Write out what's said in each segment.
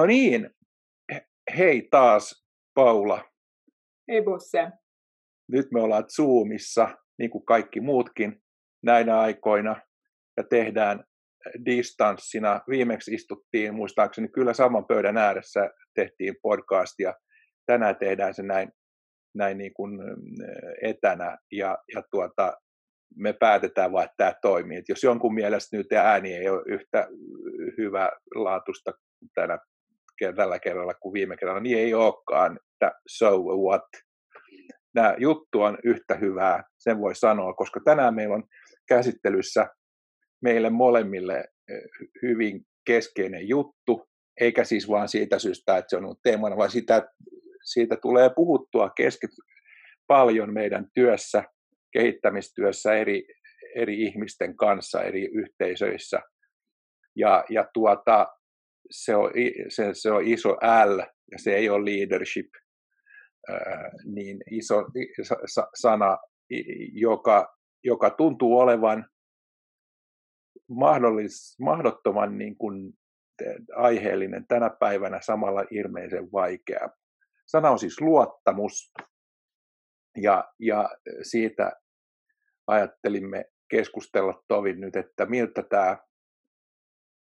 No niin, hei taas Paula. Hei Busse. Nyt me ollaan Zoomissa, niin kuin kaikki muutkin näinä aikoina, ja tehdään distanssina. Viimeksi istuttiin, muistaakseni kyllä saman pöydän ääressä tehtiin podcastia. Tänään tehdään se näin, näin niin kuin etänä, ja, ja tuota, me päätetään vaan, että tämä toimii. Et jos jonkun mielestä nyt ääni ei ole yhtä hyvä laatusta tänä, tällä kerralla kuin viime kerralla, niin ei olekaan, että so what. Nämä juttu on yhtä hyvää, sen voi sanoa, koska tänään meillä on käsittelyssä meille molemmille hyvin keskeinen juttu, eikä siis vaan siitä syystä, että se on ollut teemana, vaan sitä, siitä tulee puhuttua keski, paljon meidän työssä, kehittämistyössä eri, eri ihmisten kanssa eri yhteisöissä. Ja, ja tuota, se, on, se, se on iso L ja se ei ole leadership, niin iso sana, joka, joka tuntuu olevan mahdollis, mahdottoman niin kuin aiheellinen tänä päivänä samalla ilmeisen vaikea. Sana on siis luottamus, ja, ja siitä ajattelimme keskustella tovin nyt, että miltä tämä,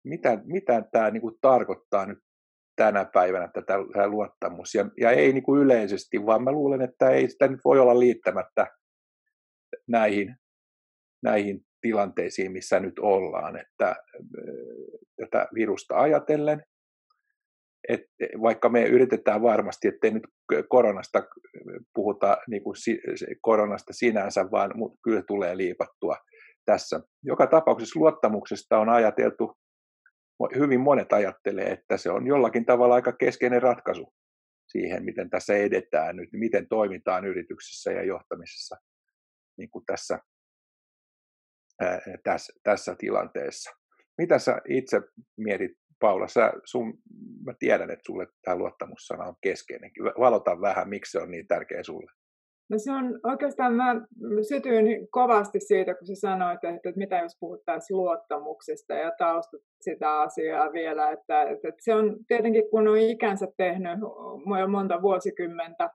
mitä, mitä tämä niin kuin tarkoittaa nyt tänä päivänä tätä, luottamus. Ja, ja ei niin kuin yleisesti, vaan mä luulen, että ei sitä nyt voi olla liittämättä näihin, näihin tilanteisiin, missä nyt ollaan, että tätä virusta ajatellen, että vaikka me yritetään varmasti, ettei nyt koronasta puhuta niin kuin koronasta sinänsä, vaan kyllä tulee liipattua tässä. Joka tapauksessa luottamuksesta on ajateltu, hyvin monet ajattelee, että se on jollakin tavalla aika keskeinen ratkaisu siihen, miten tässä edetään nyt, miten toimitaan yrityksessä ja johtamisessa niin kuin tässä, ää, tässä, tässä tilanteessa. Mitä sä itse mietit Paula, sä, sun, mä tiedän, että sulle tämä luottamussana on keskeinen. Valota vähän, miksi se on niin tärkeä sulle. No se on oikeastaan, mä sytyin kovasti siitä, kun sä sanoit, että, että mitä jos puhuttaisiin luottamuksesta ja taustat sitä asiaa vielä, että, että, se on tietenkin, kun on ikänsä tehnyt jo monta vuosikymmentä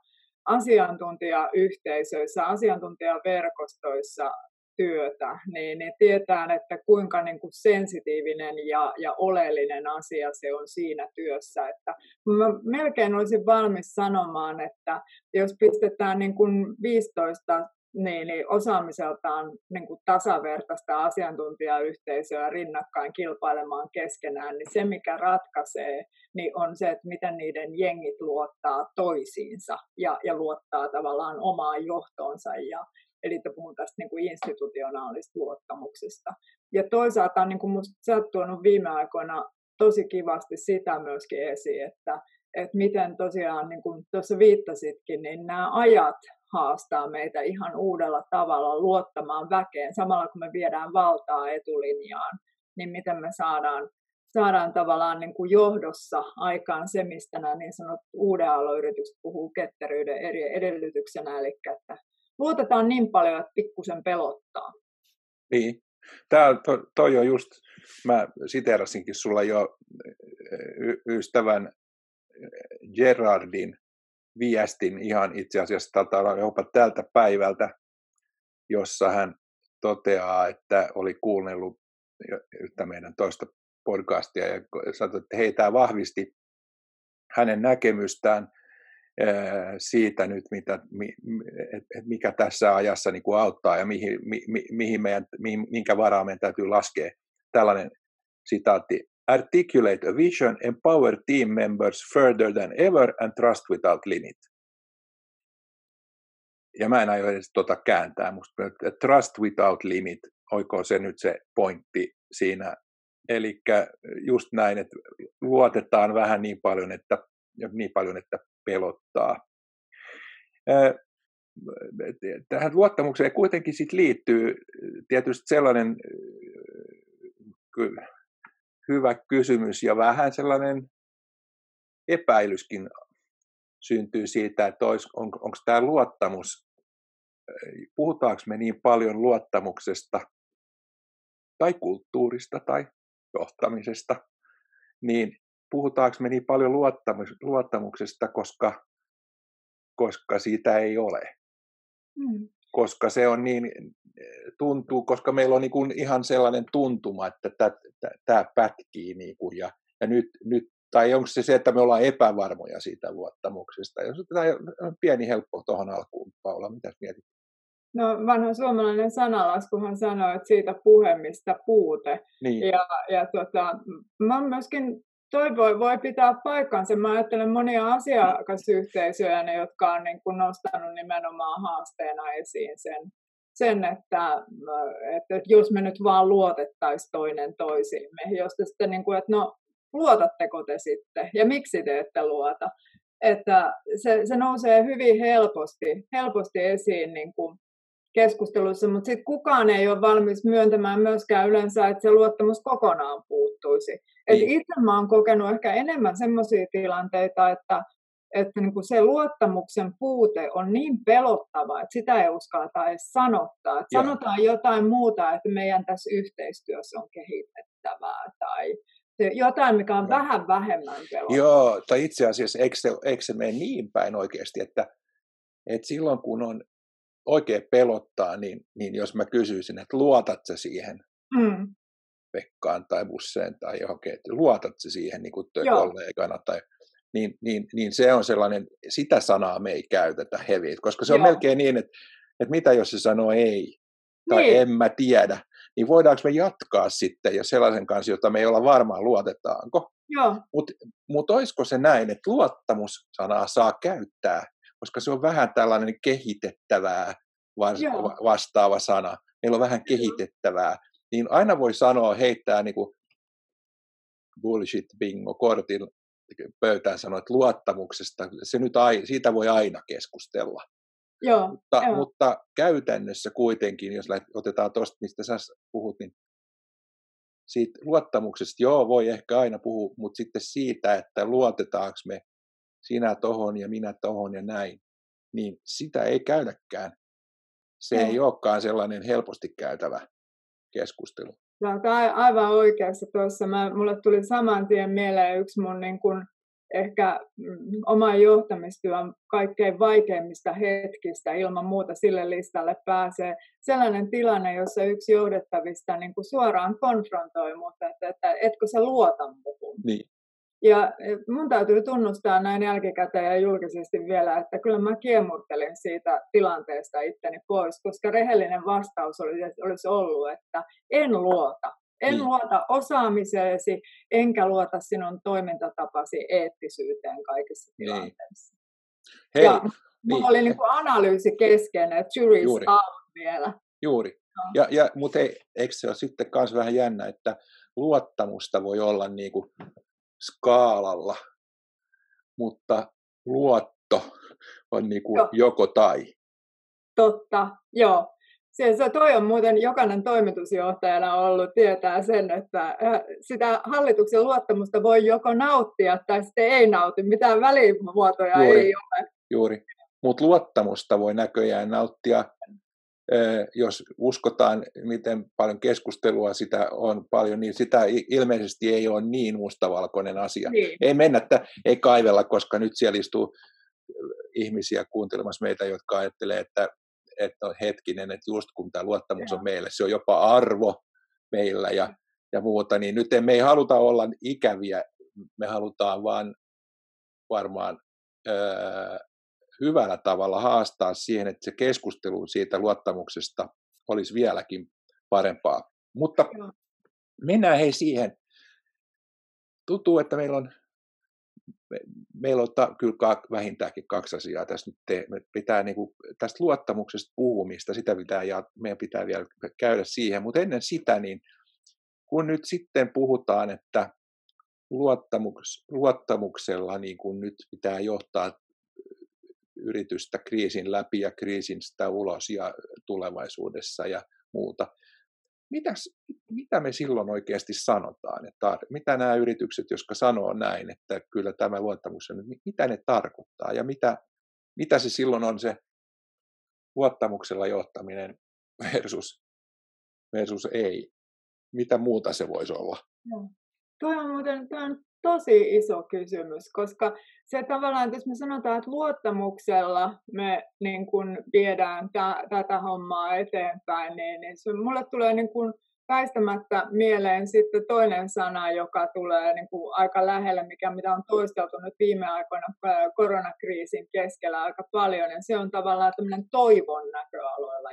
asiantuntijayhteisöissä, asiantuntijaverkostoissa, työtä, niin, niin tietää, että kuinka niin kuin sensitiivinen ja, ja oleellinen asia se on siinä työssä. Että mä melkein olisin valmis sanomaan, että jos pistetään niin kuin 15 niin, niin osaamiseltaan niin kuin tasavertaista asiantuntijayhteisöä rinnakkain kilpailemaan keskenään, niin se mikä ratkaisee, niin on se, että miten niiden jengit luottaa toisiinsa ja, ja luottaa tavallaan omaan johtoonsa ja, Eli puhun tästä niin kuin institutionaalista luottamuksesta. Ja toisaalta niin kuin musta, sä oot tuonut viime aikoina tosi kivasti sitä myöskin esiin, että, että miten tosiaan, niin kuin tuossa viittasitkin, niin nämä ajat haastaa meitä ihan uudella tavalla luottamaan väkeen, samalla kun me viedään valtaa etulinjaan, niin miten me saadaan, saadaan tavallaan niin kuin johdossa aikaan se, mistä nämä niin sanotut uuden aloyritykset puhuu ketteryyden eri edellytyksenä, eli että luotetaan niin paljon, että pikkusen pelottaa. Niin. Tämä, to, toi on just, mä siterasinkin sulla jo y- ystävän Gerardin viestin ihan itse asiassa jopa tältä päivältä, jossa hän toteaa, että oli kuunnellut yhtä meidän toista podcastia ja sanoi, että hei, tämä vahvisti hänen näkemystään siitä nyt, mitä, mikä tässä ajassa niin kuin auttaa ja mihin, mi, mihin meidän, minkä varaa meidän täytyy laskea. Tällainen sitaatti. Articulate a vision, empower team members further than ever and trust without limit. Ja mä en aio edes tuota kääntää, musta trust without limit, oiko se nyt se pointti siinä. Eli just näin, että luotetaan vähän niin paljon, että, niin paljon, että pelottaa. Tähän luottamukseen kuitenkin sit liittyy tietysti sellainen hyvä kysymys ja vähän sellainen epäilyskin syntyy siitä, että on, onko tämä luottamus, puhutaanko me niin paljon luottamuksesta tai kulttuurista tai johtamisesta, niin puhutaanko me niin paljon luottamuksesta, koska, koska siitä ei ole. Mm. Koska se on niin, tuntuu, koska meillä on niin kuin ihan sellainen tuntuma, että tämä pätkii niin kuin ja, ja nyt, nyt, tai onko se se, että me ollaan epävarmoja siitä luottamuksesta. Jos tämä on pieni helppo tuohon alkuun, Paula, mitä mietit? No vanha suomalainen sanalaskuhan sanoo, että siitä puhemista puute. Niin. Ja, ja tota, mä myöskin toi voi, voi pitää paikkansa. Mä ajattelen monia asiakasyhteisöjä, jotka on niin kuin nostanut nimenomaan haasteena esiin sen, sen että, että jos me nyt vaan luotettaisiin toinen toisiimme, jos te sitten niin kuin, että no luotatteko te sitten ja miksi te ette luota, että se, se nousee hyvin helposti, helposti esiin niin kuin keskusteluissa, mutta sitten kukaan ei ole valmis myöntämään myöskään yleensä, että se luottamus kokonaan puuttuisi. Niin. Et itse mä oon kokenut ehkä enemmän sellaisia tilanteita, että, että niin kuin se luottamuksen puute on niin pelottava, että sitä ei uskalleta edes sanottaa. Että sanotaan jotain muuta, että meidän tässä yhteistyössä on kehitettävää tai jotain, mikä on Joo. vähän vähemmän pelottavaa. Joo, tai itse asiassa eikö se, eikö se mene niin päin oikeasti, että, että silloin kun on oikein pelottaa, niin, niin jos mä kysyisin, että luotat sä siihen mm. Pekkaan tai Busseen tai johonkin, että luotat sä siihen niin kuin kollegana tai niin, niin, niin se on sellainen, sitä sanaa me ei käytetä heviä, koska se on Joo. melkein niin, että, että mitä jos se sanoo ei tai niin. en mä tiedä, niin voidaanko me jatkaa sitten jo sellaisen kanssa, jota me ei olla varmaan luotetaanko. Mutta mut olisiko se näin, että luottamussanaa saa käyttää koska se on vähän tällainen kehitettävää vastaava sana. Meillä on vähän kehitettävää. Niin aina voi sanoa, heittää niin kuin bullshit bingo kortin pöytään sanoa, että luottamuksesta, se nyt ai, siitä voi aina keskustella. Joo, mutta, joo. mutta käytännössä kuitenkin, jos otetaan tuosta, mistä sä puhut, niin siitä luottamuksesta, joo, voi ehkä aina puhua, mutta sitten siitä, että luotetaanko me sinä tohon ja minä tohon ja näin, niin sitä ei käydäkään. Se no. ei olekaan sellainen helposti käytävä keskustelu. No, aivan oikeassa tuossa. Mä, mulle tuli saman tien mieleen yksi mun niin kun, ehkä mm, oman johtamistyön kaikkein vaikeimmista hetkistä ilman muuta sille listalle pääsee sellainen tilanne, jossa yksi johdettavista niin kuin suoraan konfrontoi mutta että, että etkö sä luota muuhun. Niin. Ja e, mun täytyy tunnustaa näin jälkikäteen ja julkisesti vielä, että kyllä mä kiemurtelin siitä tilanteesta itteni pois, koska rehellinen vastaus olisi, ollut, että en luota. En niin. luota osaamiseesi, enkä luota sinun toimintatapasi eettisyyteen kaikissa niin. tilanteissa. Hei, ja niin. oli niin kuin analyysi kesken, että jury's Juuri. out vielä. Juuri. No. Ja, ja, mutta ei, eikö se ole sitten myös vähän jännä, että luottamusta voi olla niin kuin skaalalla, mutta luotto on niin kuin joko tai. Totta, joo. Se, se toi on muuten jokainen toimitusjohtajana ollut, tietää sen, että sitä hallituksen luottamusta voi joko nauttia tai sitten ei nauti. Mitään välimuotoja juuri, ei ole. Juuri, mutta luottamusta voi näköjään nauttia jos uskotaan, miten paljon keskustelua sitä on paljon, niin sitä ilmeisesti ei ole niin mustavalkoinen asia. Niin. Ei mennä, että ei kaivella, koska nyt siellä istuu ihmisiä kuuntelemassa meitä, jotka ajattelee, että, että on hetkinen, että just kun tämä luottamus on meille, se on jopa arvo meillä ja, ja muuta, niin nyt me ei haluta olla ikäviä, me halutaan vaan varmaan öö, hyvällä tavalla haastaa siihen, että se keskustelu siitä luottamuksesta olisi vieläkin parempaa. Mutta mennään hei siihen. Tuntuu, että meillä on, meillä on ta, kyllä vähintäänkin kaksi asiaa tässä nyt. Te, me pitää niin kuin, tästä luottamuksesta puhumista, sitä pitää, ja meidän pitää vielä käydä siihen. Mutta ennen sitä, niin kun nyt sitten puhutaan, että luottamuks, luottamuksella niin kuin nyt pitää johtaa yritystä kriisin läpi ja kriisin sitä ulos ja tulevaisuudessa ja muuta. Mitäs, mitä me silloin oikeasti sanotaan? Että mitä nämä yritykset, jotka sanoo näin, että kyllä tämä luottamus on, mitä ne tarkoittaa ja mitä, mitä se silloin on se luottamuksella johtaminen versus, versus ei? Mitä muuta se voisi olla? Joo. Tuo on muuten tuo on tosi iso kysymys, koska se tavallaan, jos me sanotaan, että luottamuksella me niin kun viedään tä, tätä hommaa eteenpäin, niin, niin se, mulle tulee niin kun väistämättä mieleen sitten toinen sana, joka tulee niin kuin aika lähelle, mikä mitä on toisteltu nyt viime aikoina koronakriisin keskellä aika paljon, ja se on tavallaan tämmöinen toivon näköaloilla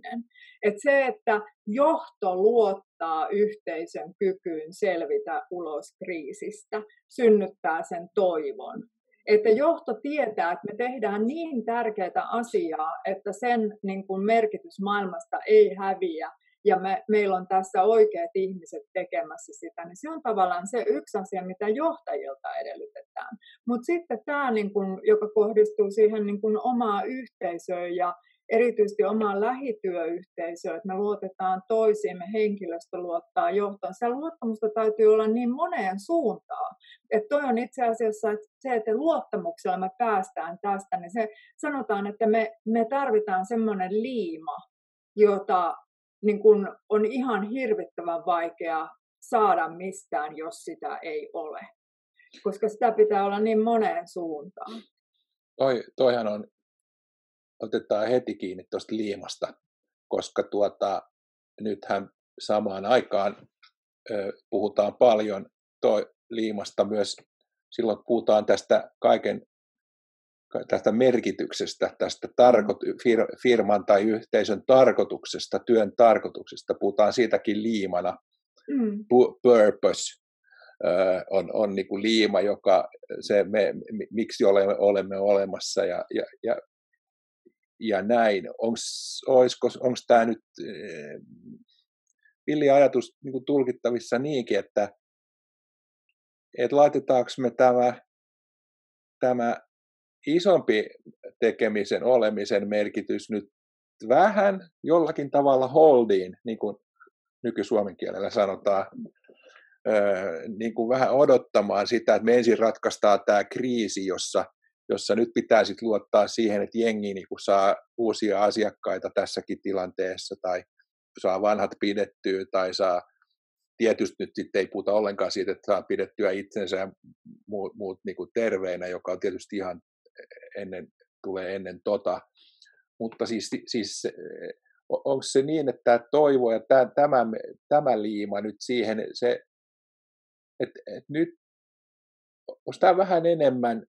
johtaminen. Et se, että johto luottaa yhteisön kykyyn selvitä ulos kriisistä, synnyttää sen toivon. Että johto tietää, että me tehdään niin tärkeää asiaa, että sen niin kuin merkitys maailmasta ei häviä, ja me, meillä on tässä oikeat ihmiset tekemässä sitä, niin se on tavallaan se yksi asia, mitä johtajilta edellytetään. Mutta sitten tämä, niin kun, joka kohdistuu siihen niin kun omaa yhteisöön ja erityisesti omaan lähityöyhteisöön, että me luotetaan toisiimme, henkilöstö luottaa johtoon. Se luottamusta täytyy olla niin moneen suuntaan. Että toi on itse asiassa että se, että luottamuksella me päästään tästä, niin se sanotaan, että me, me tarvitaan semmoinen liima, jota niin kun on ihan hirvittävän vaikea saada mistään, jos sitä ei ole. Koska sitä pitää olla niin moneen suuntaan. Toi, toihan on, otetaan heti kiinni tuosta liimasta, koska tuota, nythän samaan aikaan ö, puhutaan paljon toi liimasta myös silloin puhutaan tästä kaiken tästä merkityksestä, tästä tarko- firman tai yhteisön tarkoituksesta, työn tarkoituksesta, puhutaan siitäkin liimana. Mm. Purpose on, on niin kuin liima, joka se me, miksi olemme, olemme olemassa ja, ja, ja, ja näin. Onko tämä nyt villi ajatus niin kuin tulkittavissa niinkin, että et laitetaanko me tämä, tämä isompi tekemisen olemisen merkitys nyt vähän jollakin tavalla holdiin, niin kuin nykysuomen kielellä sanotaan, öö, niin kuin vähän odottamaan sitä, että me ensin ratkaistaan tämä kriisi, jossa, jossa nyt pitää sitten luottaa siihen, että jengi niin kuin saa uusia asiakkaita tässäkin tilanteessa tai saa vanhat pidettyä tai saa tietysti nyt sitten ei puhuta ollenkaan siitä, että saa pidettyä itsensä ja muut, muut niin kuin terveinä, joka on tietysti ihan ennen, tulee ennen tota. Mutta siis, siis onko se niin, että tämä toivo ja tämä, tämä, tämä liima nyt siihen, se, että, että nyt onko tämä vähän enemmän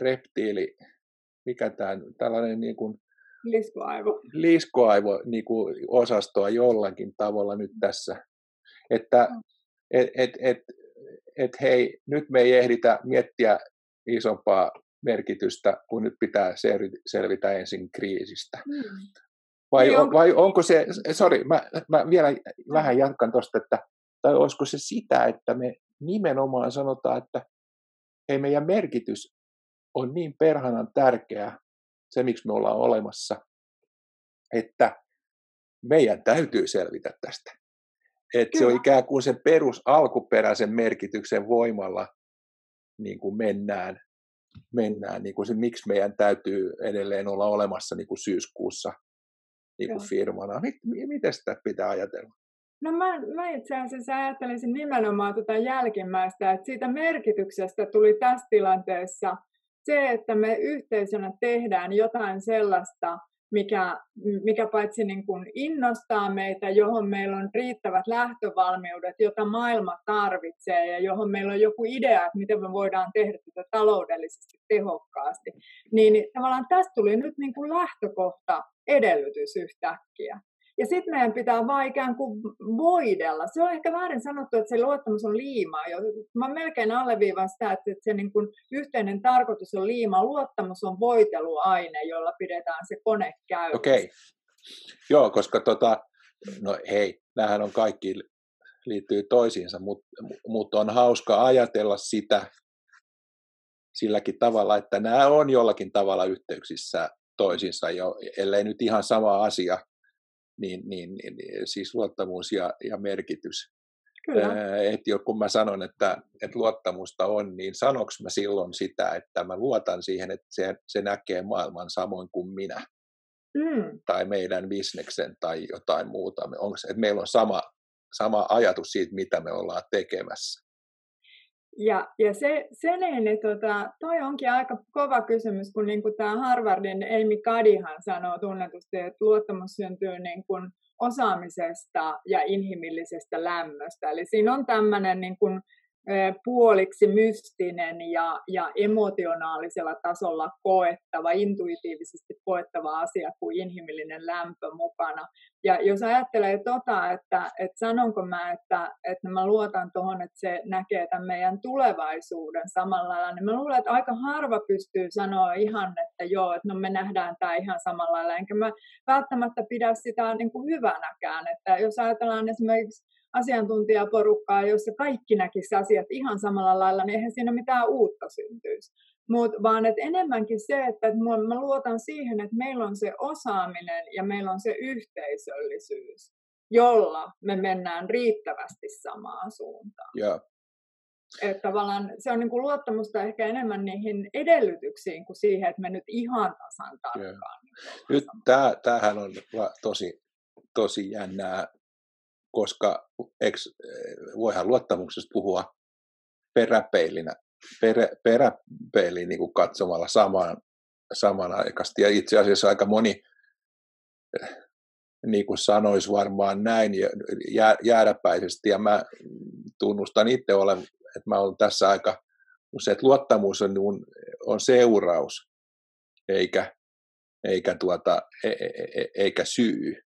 reptiili, mikä tämä tällainen niin kuin, liskoaivo, liskoaivo niin kuin osastoa jollakin tavalla nyt tässä, että mm. et, et, et, et hei, nyt me ei ehditä miettiä isompaa merkitystä, kun nyt pitää selvitä ensin kriisistä. Mm. Vai, niin on, vai onko se, sorry, mä, mä vielä vähän jatkan tuosta, että tai olisiko se sitä, että me nimenomaan sanotaan, että ei meidän merkitys on niin perhanan tärkeä, se miksi me ollaan olemassa, että meidän täytyy selvitä tästä. Että se on ikään kuin sen perus alkuperäisen merkityksen voimalla niin kuin mennään mennään, niin kuin se, miksi meidän täytyy edelleen olla olemassa niin kuin syyskuussa niin kuin firmana. Miten sitä pitää ajatella? No mä, mä itse asiassa ajattelisin nimenomaan tuota jälkimmäistä, että siitä merkityksestä tuli tässä tilanteessa se, että me yhteisönä tehdään jotain sellaista, mikä, mikä paitsi niin kuin innostaa meitä, johon meillä on riittävät lähtövalmiudet, jota maailma tarvitsee ja johon meillä on joku idea, että miten me voidaan tehdä tätä taloudellisesti tehokkaasti, niin tavallaan tästä tuli nyt niin kuin lähtökohta edellytys yhtäkkiä. Ja sitten meidän pitää vaan ikään kuin voidella. Se on ehkä väärin sanottu, että se luottamus on liima. Mä melkein alleviivan sitä, että se niin kuin yhteinen tarkoitus on liima. Luottamus on voiteluaine, jolla pidetään se kone käynnissä. Okei. Okay. Joo, koska tota, no hei, nämähän on kaikki liittyy toisiinsa, mutta mut on hauska ajatella sitä silläkin tavalla, että nämä on jollakin tavalla yhteyksissä toisiinsa, jo, ellei nyt ihan sama asia, niin, niin, niin, niin siis luottamus ja, ja merkitys. Kyllä. Et kun mä sanon, että, että luottamusta on, niin sanoks mä silloin sitä, että mä luotan siihen, että se, se näkee maailman samoin kuin minä. Mm. Tai meidän bisneksen tai jotain muuta. Onko että meillä on sama, sama ajatus siitä, mitä me ollaan tekemässä. Ja, ja se, se niin, niin tota, toi onkin aika kova kysymys, kun niin tämä Harvardin Amy Cuddyhan sanoo tunnetusti, että luottamus syntyy niin kuin osaamisesta ja inhimillisestä lämmöstä. Eli siinä on tämmöinen niin kuin puoliksi mystinen ja, ja emotionaalisella tasolla koettava, intuitiivisesti koettava asia kuin inhimillinen lämpö mukana. Ja jos ajattelee tota, että, että sanonko mä, että, että mä luotan tuohon, että se näkee tämän meidän tulevaisuuden samalla lailla, niin mä luulen, että aika harva pystyy sanoa ihan, että joo, että no me nähdään tämä ihan samalla lailla, enkä mä välttämättä pidä sitä niin kuin hyvänäkään, että jos ajatellaan esimerkiksi asiantuntijaporukkaa, jossa kaikki näkisi asiat ihan samalla lailla, niin eihän siinä mitään uutta syntyisi. Mut, vaan että enemmänkin se, että mä luotan siihen, että meillä on se osaaminen ja meillä on se yhteisöllisyys, jolla me mennään riittävästi samaan suuntaan. Yeah. Että tavallaan se on niin kuin luottamusta ehkä enemmän niihin edellytyksiin kuin siihen, että me nyt ihan tasan tarkkaan. Yeah. Nyt tämä, tämähän on tosi, tosi jännää koska eks, voihan luottamuksesta puhua peräpeilinä, perä, peräpeiliin niin kuin katsomalla samaan, samanaikaisesti. Ja itse asiassa aika moni niin kuin sanoisi varmaan näin jää, jääräpäisesti, ja mä tunnustan itse olen, että mä olen tässä aika usein, että luottamus on, on seuraus, eikä, eikä, tuota, e, e, e, eikä syy.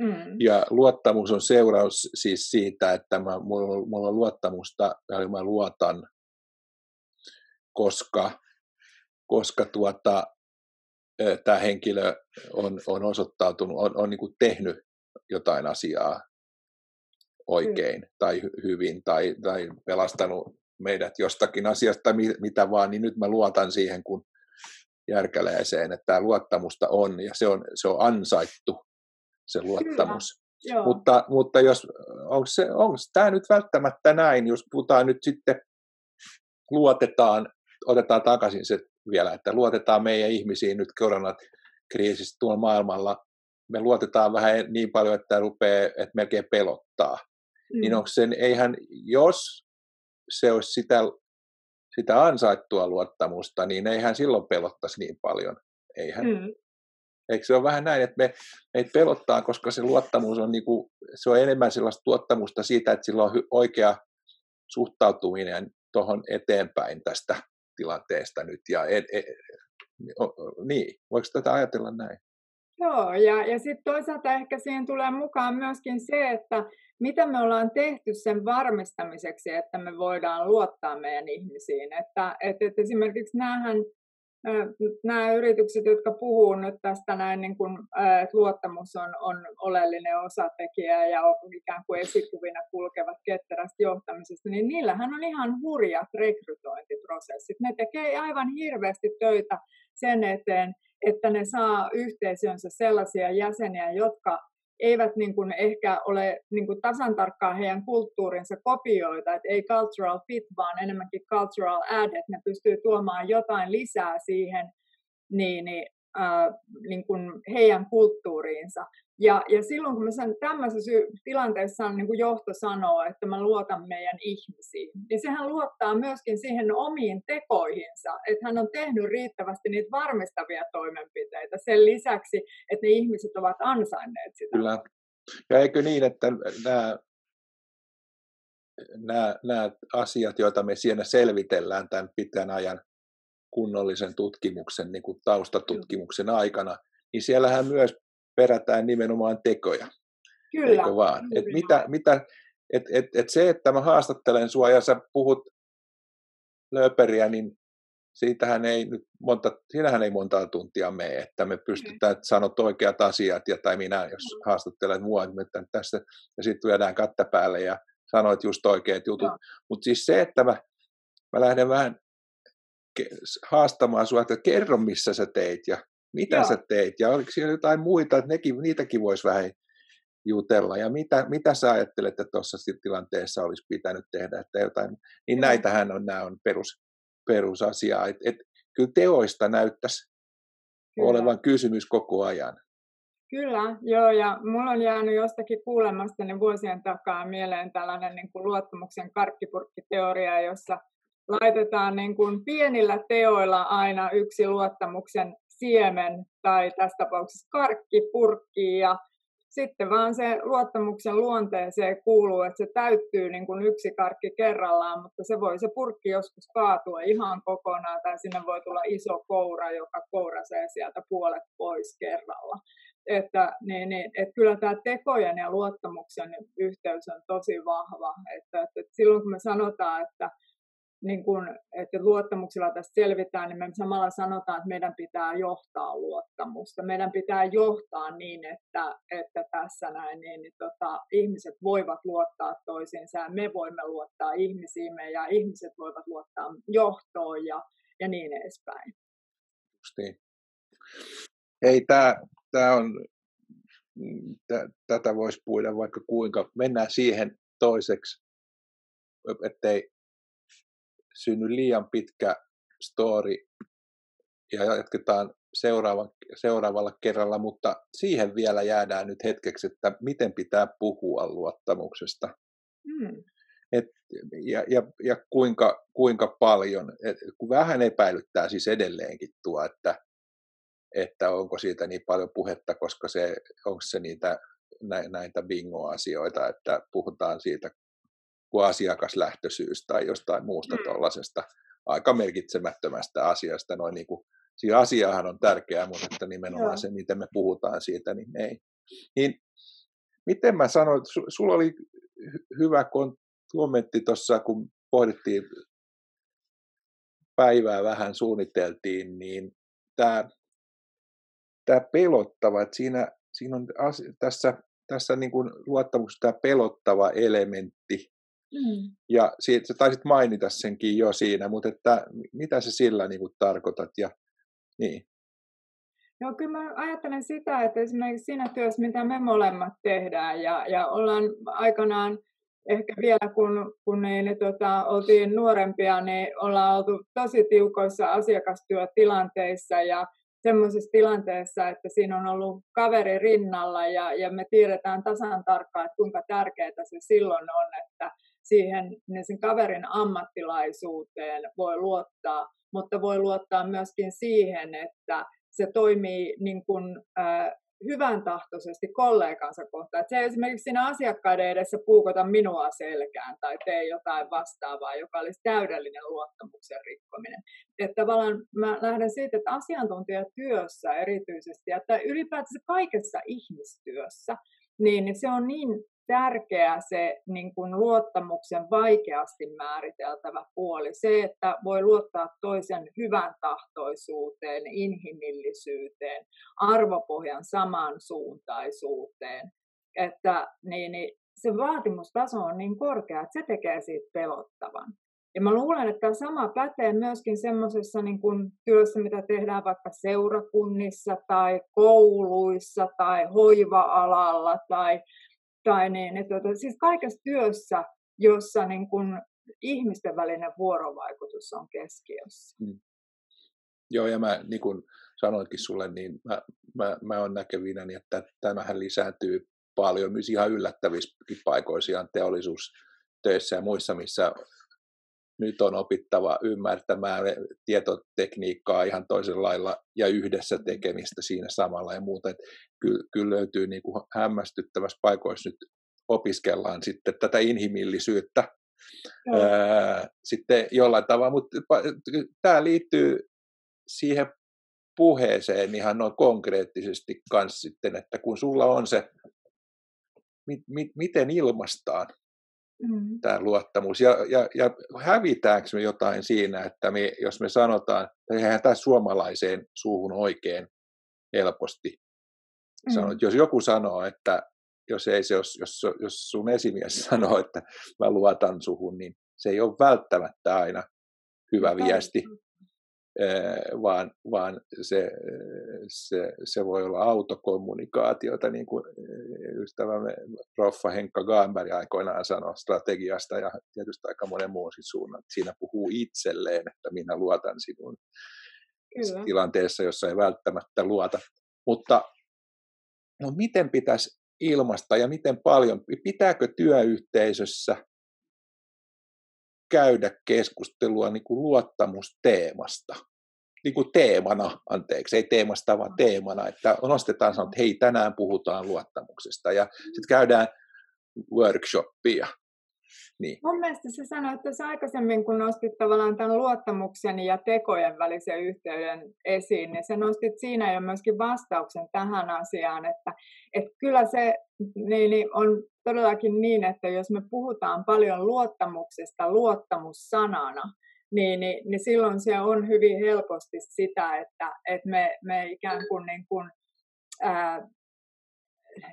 Mm. Ja luottamus on seuraus siis siitä, että mä, mulla, mulla on luottamusta ja mä luotan, koska, koska tuota, tämä henkilö on, on osoittautunut, on, on niin tehnyt jotain asiaa oikein mm. tai hyvin tai, tai pelastanut meidät jostakin asiasta mitä vaan, niin nyt mä luotan siihen kun järkäleeseen, että tämä luottamusta on ja se on, se on ansaittu se luottamus. Kyllä, mutta, mutta jos, onko, se, onko tämä nyt välttämättä näin, jos puhutaan nyt sitten, luotetaan, otetaan takaisin se vielä, että luotetaan meidän ihmisiin nyt koronakriisistä tuolla maailmalla, me luotetaan vähän niin paljon, että rupeaa, että melkein pelottaa. Mm. Niin onko sen, eihän, jos se olisi sitä, sitä ansaittua luottamusta, niin eihän silloin pelottaisi niin paljon. Eihän. Mm. Eikö se ole vähän näin, että me, meitä pelottaa, koska se luottamus on, niin kuin, se on enemmän sellaista tuottamusta siitä, että sillä on oikea suhtautuminen tuohon eteenpäin tästä tilanteesta nyt. Ja et, et, niin, voiko tätä ajatella näin? Joo, ja, ja sitten toisaalta ehkä siihen tulee mukaan myöskin se, että mitä me ollaan tehty sen varmistamiseksi, että me voidaan luottaa meidän ihmisiin. Että, et, et esimerkiksi näähän nämä yritykset, jotka puhuu nyt tästä näin, niin kuin, että luottamus on, on oleellinen osatekijä ja ikään kuin esikuvina kulkevat ketterästi johtamisesta, niin niillähän on ihan hurjat rekrytointiprosessit. Ne tekee aivan hirveästi töitä sen eteen, että ne saa yhteisönsä sellaisia jäseniä, jotka eivät niin kuin ehkä ole niin kuin tasan tarkkaan heidän kulttuurinsa kopioita, että ei cultural fit, vaan enemmänkin cultural add, että ne pystyy tuomaan jotain lisää siihen niin, niin, äh, niin kuin heidän kulttuuriinsa. Ja, ja silloin kun mä sen tämmöisessä tilanteessa niin kuin johto sanoo, että mä luotan meidän ihmisiin, niin sehän luottaa myöskin siihen omiin tekoihinsa, että hän on tehnyt riittävästi niitä varmistavia toimenpiteitä sen lisäksi, että ne ihmiset ovat ansainneet sitä. Kyllä. Ja eikö niin, että nämä, nämä, nämä asiat, joita me siinä selvitellään tämän pitkän ajan kunnollisen tutkimuksen, niin kuin taustatutkimuksen aikana, niin siellähän myös perätään nimenomaan tekoja. Kyllä. Eikö vaan? Et mitä, mitä, et, et, et se, että mä haastattelen sua ja sä puhut lööperiä, niin siitähän ei nyt monta, siinähän ei monta tuntia mene, että me pystytään, että sanot oikeat asiat, ja, tai minä, jos mm. haastattelen mua, että tässä, ja sitten lyödään katta päälle ja sanoit just oikeat jutut. No. Mutta siis se, että mä, mä lähden vähän haastamaan sinua, että kerro missä sä teit ja mitä Joo. sä teit ja oliko siellä jotain muita, että nekin, niitäkin voisi vähän jutella ja mitä, mitä sä ajattelet, että tuossa tilanteessa olisi pitänyt tehdä, että jotain, niin näitähän on, nämä on perus, perusasiaa, että et, kyllä teoista näyttäisi kyllä. olevan kysymys koko ajan. Kyllä, joo, ja mulla on jäänyt jostakin kuulemasta vuosien takaa mieleen tällainen niin kuin luottamuksen karkkipurkkiteoria, jossa laitetaan niin kuin pienillä teoilla aina yksi luottamuksen siemen tai tässä tapauksessa karkki ja sitten vaan se luottamuksen luonteeseen kuuluu, että se täyttyy niin kuin yksi karkki kerrallaan, mutta se voi se purkki joskus kaatua ihan kokonaan tai sinne voi tulla iso koura, joka kourasee sieltä puolet pois kerralla. Että, niin, niin, että kyllä tämä tekojen ja luottamuksen yhteys on tosi vahva. Että, että silloin kun me sanotaan, että niin kun, että luottamuksella tästä selvitään, niin me samalla sanotaan, että meidän pitää johtaa luottamusta. Meidän pitää johtaa niin, että, että tässä näin niin, niin tota, ihmiset voivat luottaa toisiinsa ja me voimme luottaa ihmisiimme ja ihmiset voivat luottaa johtoon ja, ja niin edespäin. Niin. Hei, tämä on, t- tätä voisi puida vaikka kuinka. Mennään siihen toiseksi, ettei synny liian pitkä story ja jatketaan seuraava, seuraavalla kerralla, mutta siihen vielä jäädään nyt hetkeksi, että miten pitää puhua luottamuksesta. Mm. Et, ja, ja, ja kuinka, kuinka paljon, et, kun vähän epäilyttää siis edelleenkin tuo, että, että onko siitä niin paljon puhetta, koska se, onko se niitä näitä bingo-asioita, että puhutaan siitä kuin asiakaslähtöisyys tai jostain muusta mm. tuollaisesta aika merkitsemättömästä asiasta. Noin niin kuin, siinä asiahan on tärkeää, mutta että nimenomaan Joo. se, miten me puhutaan siitä, niin ei. Niin, miten mä sanoin, että sulla oli hyvä kommentti tuossa, kun pohdittiin päivää vähän suunniteltiin, niin tämä, tämä pelottava, että siinä, siinä on tässä, tässä niin kuin luottamuksessa tämä pelottava elementti, Mm. Ja siitä, sä taisit mainita senkin jo siinä, mutta että mitä sä sillä niin kuin tarkoitat? Ja, niin. Joo, kyllä mä ajattelen sitä, että esimerkiksi siinä työssä, mitä me molemmat tehdään ja, ja ollaan aikanaan ehkä vielä kun, kun niin, tota, oltiin nuorempia, niin ollaan oltu tosi tiukoissa asiakastyötilanteissa ja semmoisessa tilanteessa, että siinä on ollut kaveri rinnalla ja, ja me tiedetään tasan tarkkaan, että kuinka tärkeää se silloin on, että siihen niin sen kaverin ammattilaisuuteen voi luottaa, mutta voi luottaa myöskin siihen, että se toimii niin kuin, äh, hyvän tahtoisesti kollegansa kohtaan. Että se esimerkiksi siinä asiakkaiden edessä puukota minua selkään tai tee jotain vastaavaa, joka olisi täydellinen luottamuksen rikkominen. Että tavallaan mä lähden siitä, että asiantuntijatyössä erityisesti, että ylipäätänsä kaikessa ihmistyössä, niin se on niin tärkeä se niin kuin luottamuksen vaikeasti määriteltävä puoli. Se, että voi luottaa toisen hyvän tahtoisuuteen, inhimillisyyteen, arvopohjan samansuuntaisuuteen. Että niin, niin se vaatimustaso on niin korkea, että se tekee siitä pelottavan. Ja mä luulen, että tämä sama pätee myöskin semmoisessa niin kuin työssä, mitä tehdään vaikka seurakunnissa tai kouluissa tai hoiva-alalla tai tai niin, että, että siis kaikessa työssä, jossa niin kuin ihmisten välinen vuorovaikutus on keskiössä. Hmm. Joo, ja mä niin kuin sanoinkin sulle, niin mä, mä, mä olen näkevinäni, että tämähän lisääntyy paljon myös ihan yllättävissä paikoissa, ihan teollisuustöissä ja muissa, missä nyt on opittava ymmärtämään tietotekniikkaa ihan toisella lailla ja yhdessä tekemistä siinä samalla ja muuta. Että kyllä, kyllä löytyy niin kuin hämmästyttävässä paikoissa nyt opiskellaan sitten tätä inhimillisyyttä ää, sitten jollain tavalla, mutta tämä liittyy siihen puheeseen ihan noin konkreettisesti kanssa sitten, että kun sulla on se, mi, mi, miten ilmastaan mm. tämä luottamus. Ja, ja, ja hävitäänkö me jotain siinä, että me, jos me sanotaan, että eihän tämä suomalaiseen suuhun oikein helposti mm. Jos joku sanoo, että jos, ei se, jos, jos, jos sun esimies sanoo, että mä luotan suhun, niin se ei ole välttämättä aina hyvä viesti vaan, vaan se, se, se voi olla autokommunikaatiota, niin kuin ystävämme Roffa Henkka Gaanberg aikoinaan sanoi strategiasta ja tietysti aika monen muun suunnan. Siinä puhuu itselleen, että minä luotan sinun Kyllä. tilanteessa, jossa ei välttämättä luota. Mutta no miten pitäisi ilmasta ja miten paljon, pitääkö työyhteisössä käydä keskustelua niin kuin luottamusteemasta. Niin kuin teemana, anteeksi, ei teemasta, vaan teemana, että nostetaan sanoa, että hei, tänään puhutaan luottamuksesta. Ja sitten käydään workshoppia niin. Mun mielestä sä sanoit tässä aikaisemmin, kun nostit tavallaan tämän luottamuksen ja tekojen välisen yhteyden esiin, niin sä nostit siinä jo myöskin vastauksen tähän asiaan, että, että kyllä se niin, niin on todellakin niin, että jos me puhutaan paljon luottamuksesta luottamussanana, niin, niin, niin silloin se on hyvin helposti sitä, että, että me, me ikään kuin, niin kuin ää,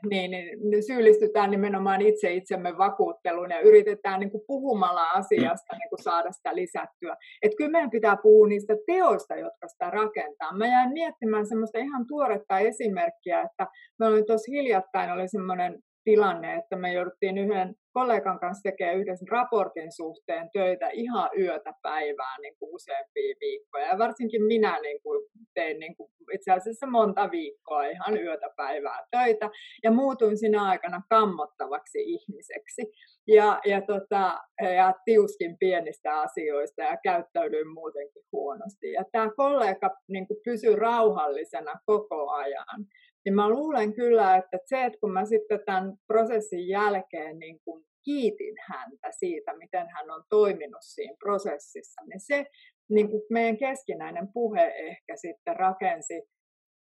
niin, niin syyllistytään nimenomaan itse itsemme vakuutteluun ja yritetään niin kuin puhumalla asiasta niin kuin saada sitä lisättyä. Että kyllä meidän pitää puhua niistä teoista, jotka sitä rakentaa. Mä jäin miettimään semmoista ihan tuoretta esimerkkiä, että me olin tuossa hiljattain, oli semmoinen tilanne, että me jouduttiin yhden kollegan kanssa tekemään yhdessä raportin suhteen töitä ihan yötä päivää niin kuin useampia viikkoja. Ja varsinkin minä niin kuin tein niin kuin itse asiassa monta viikkoa ihan yötä päivää töitä ja muutuin siinä aikana kammottavaksi ihmiseksi. Ja, ja, tota, ja tiuskin pienistä asioista ja käyttäydyin muutenkin huonosti. Ja tämä kollega niin kuin pysyi rauhallisena koko ajan. Niin mä luulen kyllä, että se, että kun mä sitten tämän prosessin jälkeen niin kun kiitin häntä siitä, miten hän on toiminut siinä prosessissa, niin se niin kuin meidän keskinäinen puhe ehkä sitten rakensi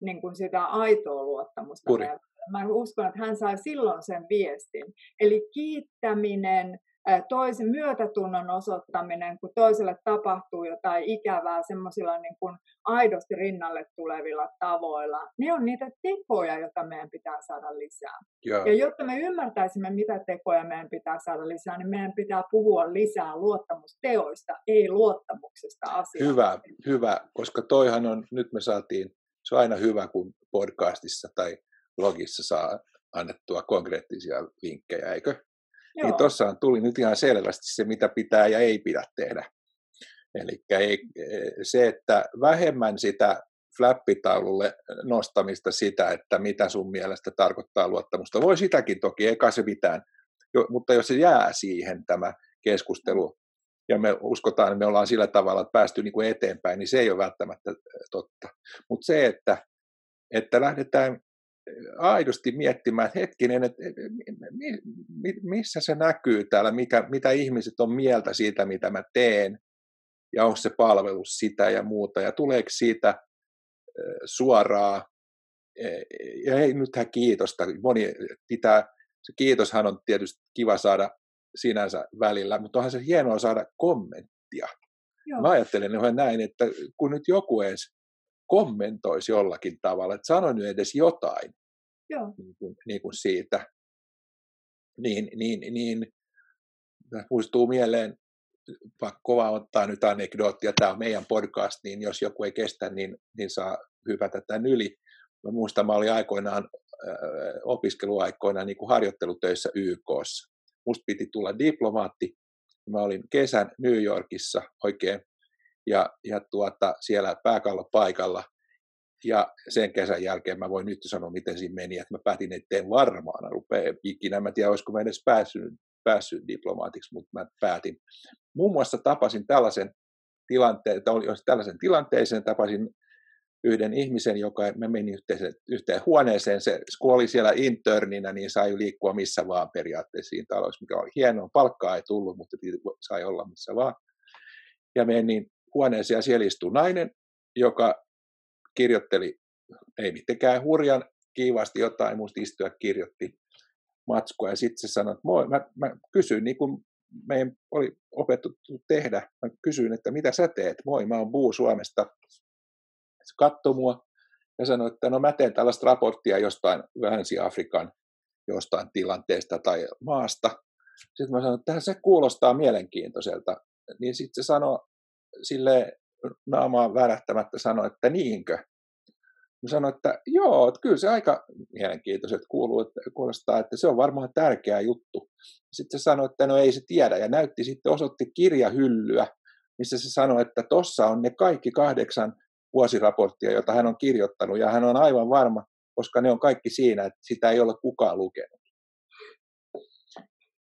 niin kuin sitä aitoa luottamusta. Puri. Mä uskon, että hän sai silloin sen viestin. Eli kiittäminen, toisen myötätunnon osoittaminen, kun toiselle tapahtuu jotain ikävää semmoisilla niin kuin aidosti rinnalle tulevilla tavoilla, ne on niitä tekoja, joita meidän pitää saada lisää. Ja, ja jotta me ymmärtäisimme, mitä tekoja meidän pitää saada lisää, niin meidän pitää puhua lisää luottamusteoista, ei luottamuksesta asiasta. Hyvä, hyvä, koska toihan on, nyt me saatiin, se on aina hyvä, kun podcastissa tai blogissa saa annettua konkreettisia vinkkejä, eikö? Niin Joo. Niin tuossa tuli nyt ihan selvästi se, mitä pitää ja ei pidä tehdä. Eli se, että vähemmän sitä flappitaululle nostamista sitä, että mitä sun mielestä tarkoittaa luottamusta. Voi sitäkin toki, eikä se mitään. Jo, mutta jos se jää siihen tämä keskustelu, ja me uskotaan, että me ollaan sillä tavalla että päästy niin kuin eteenpäin, niin se ei ole välttämättä totta. Mutta se, että, että lähdetään aidosti miettimään, että hetkinen, että missä se näkyy täällä, mikä, mitä ihmiset on mieltä siitä, mitä mä teen, ja onko se palvelus sitä ja muuta, ja tuleeko siitä suoraa, e, ja ei nythän kiitosta, moni pitää, se kiitoshan on tietysti kiva saada sinänsä välillä, mutta onhan se hienoa saada kommenttia. Joo. Mä ajattelen näin, että kun nyt joku edes kommentoisi jollakin tavalla, että sano nyt edes jotain Joo. Niin, kuin, niin kuin siitä. Niin, niin, niin muistuu mieleen, pakko ottaa nyt anekdoottia, tämä on meidän podcast, niin jos joku ei kestä, niin, niin saa hypätä tämän yli. Mä muistan, mä olin aikoinaan äh, opiskeluaikoina niin kuin harjoittelutöissä YKssa. Musta piti tulla diplomaatti. Mä olin kesän New Yorkissa oikein ja, ja tuota, siellä pääkallopaikalla. Ja sen kesän jälkeen mä voin nyt sanoa, miten siinä meni, että mä päätin, että en varmaan rupea ikinä. Mä tiedä, olisiko mä edes päässyt, päässyt diplomaatiksi, mutta mä päätin. Muun muassa tapasin tällaisen tilanteen, tällaisen tilanteeseen, tapasin yhden ihmisen, joka me meni yhteen, yhteen huoneeseen. Se, kun oli siellä internina, niin sai liikkua missä vaan periaatteessa siinä talossa, mikä oli hienoa. Palkkaa ei tullut, mutta sai olla missä vaan. Ja menin huoneeseen ja siellä istui nainen, joka kirjoitteli, ei mitenkään hurjan kiivasti jotain, musta istua kirjoitti matskua ja sitten se sanoi, että moi, mä, mä kysyin, niin kuin meidän oli opetettu tehdä, mä kysyin, että mitä sä teet, moi, mä oon Buu Suomesta. Se katsoi mua ja sanoi, että no mä teen tällaista raporttia jostain Länsi-Afrikan jostain tilanteesta tai maasta. Sitten mä sanoin, että se kuulostaa mielenkiintoiselta. Niin sitten se sanoi sille naamaa värähtämättä sanoi, että niinkö? Mä sanoin, että joo, että kyllä se aika mielenkiintoiset kuuluu, että kuulostaa, että se on varmaan tärkeä juttu. Sitten se sanoi, että no ei se tiedä, ja näytti sitten, osoitti kirjahyllyä, missä se sanoi, että tossa on ne kaikki kahdeksan vuosiraporttia, joita hän on kirjoittanut, ja hän on aivan varma, koska ne on kaikki siinä, että sitä ei ole kukaan lukenut.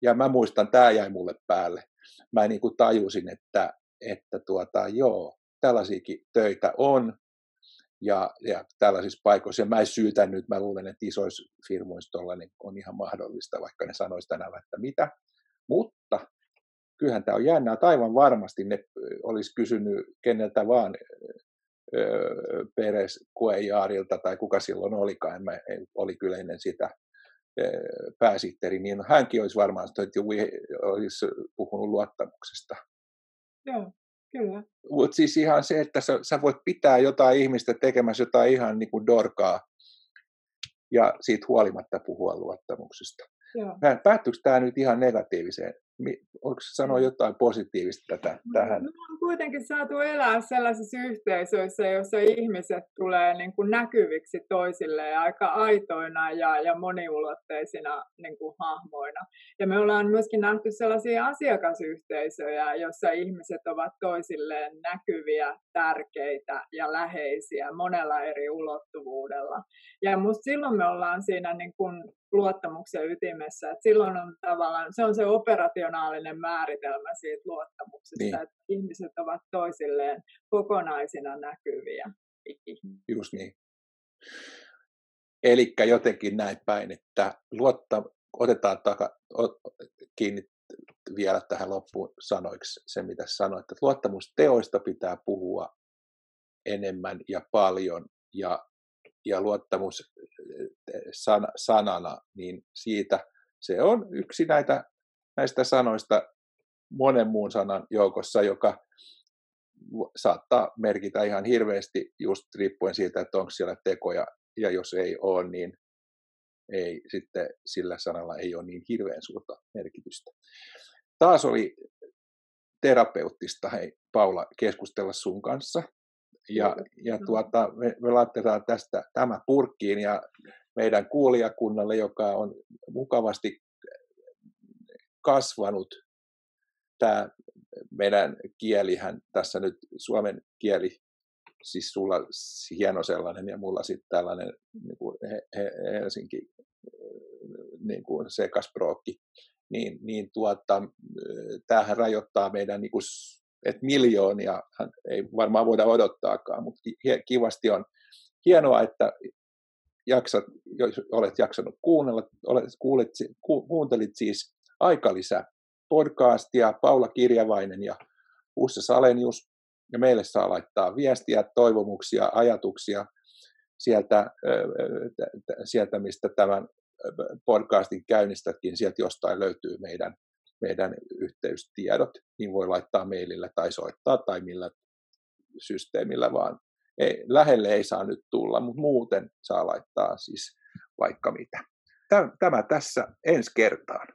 Ja mä muistan, tämä jäi mulle päälle. mä niin kuin tajusin, että, että tuota, joo, tällaisiakin töitä on, ja, ja tällaisissa paikoissa, ja mä en syytä nyt, mä luulen, että isoissa firmoissa tollainen on ihan mahdollista, vaikka ne sanoisi tänään, että mitä, mutta kyllähän tämä on jännää, että aivan varmasti ne olisi kysynyt keneltä vaan Peres Kuejaarilta tai kuka silloin olikaan, mä, oli kyllä ennen sitä pääsihteeri, niin hänkin olisi varmaan että olisi puhunut luottamuksesta. Joo, kyllä. Mutta siis ihan se, että sä, sä voit pitää jotain ihmistä tekemässä jotain ihan niin kuin dorkaa ja siitä huolimatta puhua luottamuksesta. Joo. Päättyykö tämä nyt ihan negatiiviseen Onko sanoa mm. jotain positiivista tätä, no, tähän? Me on kuitenkin saatu elää sellaisissa yhteisöissä, joissa ihmiset tulee niin kuin näkyviksi toisilleen aika aitoina ja, ja moniulotteisina niin kuin hahmoina. Ja me ollaan myöskin nähty sellaisia asiakasyhteisöjä, joissa ihmiset ovat toisilleen näkyviä, tärkeitä ja läheisiä monella eri ulottuvuudella. Ja musta silloin me ollaan siinä niin kuin luottamuksen ytimessä. Et silloin on tavallaan, se on se operationaalinen määritelmä siitä luottamuksesta, niin. että ihmiset ovat toisilleen kokonaisina näkyviä. Just niin. Eli jotenkin näin päin, että luotta, otetaan taka, kiinni vielä tähän loppuun sanoiksi se, mitä sanoit, että luottamusteoista pitää puhua enemmän ja paljon, ja ja luottamus san, sanana, niin siitä se on yksi näitä, näistä sanoista monen muun sanan joukossa, joka saattaa merkitä ihan hirveästi just riippuen siitä, että onko siellä tekoja, ja jos ei ole, niin ei sitten sillä sanalla ei ole niin hirveän suurta merkitystä. Taas oli terapeuttista, hei Paula, keskustella sun kanssa ja, ja tuota, me, me laitetaan tästä tämä purkkiin ja meidän kuulijakunnalle, joka on mukavasti kasvanut, tämä meidän kielihän tässä nyt, suomen kieli, siis sulla hieno sellainen ja mulla sitten tällainen niin kuin Helsinki niin kuin sekasprookki, niin, niin tuota, tämähän rajoittaa meidän niin kuin että miljoonia ei varmaan voida odottaakaan, mutta kivasti on. Hienoa, että jaksat, jos olet jaksanut kuunnella, olet, kuulit, ku, kuuntelit siis Aikalisä podcastia, Paula Kirjavainen ja Ussa Salenius, ja meille saa laittaa viestiä, toivomuksia, ajatuksia sieltä, sieltä mistä tämän podcastin käynnistätkin, sieltä jostain löytyy meidän meidän yhteystiedot, niin voi laittaa mailillä tai soittaa tai millä systeemillä vaan. Ei, lähelle ei saa nyt tulla, mutta muuten saa laittaa siis vaikka mitä. Tämä tässä ensi kertaan.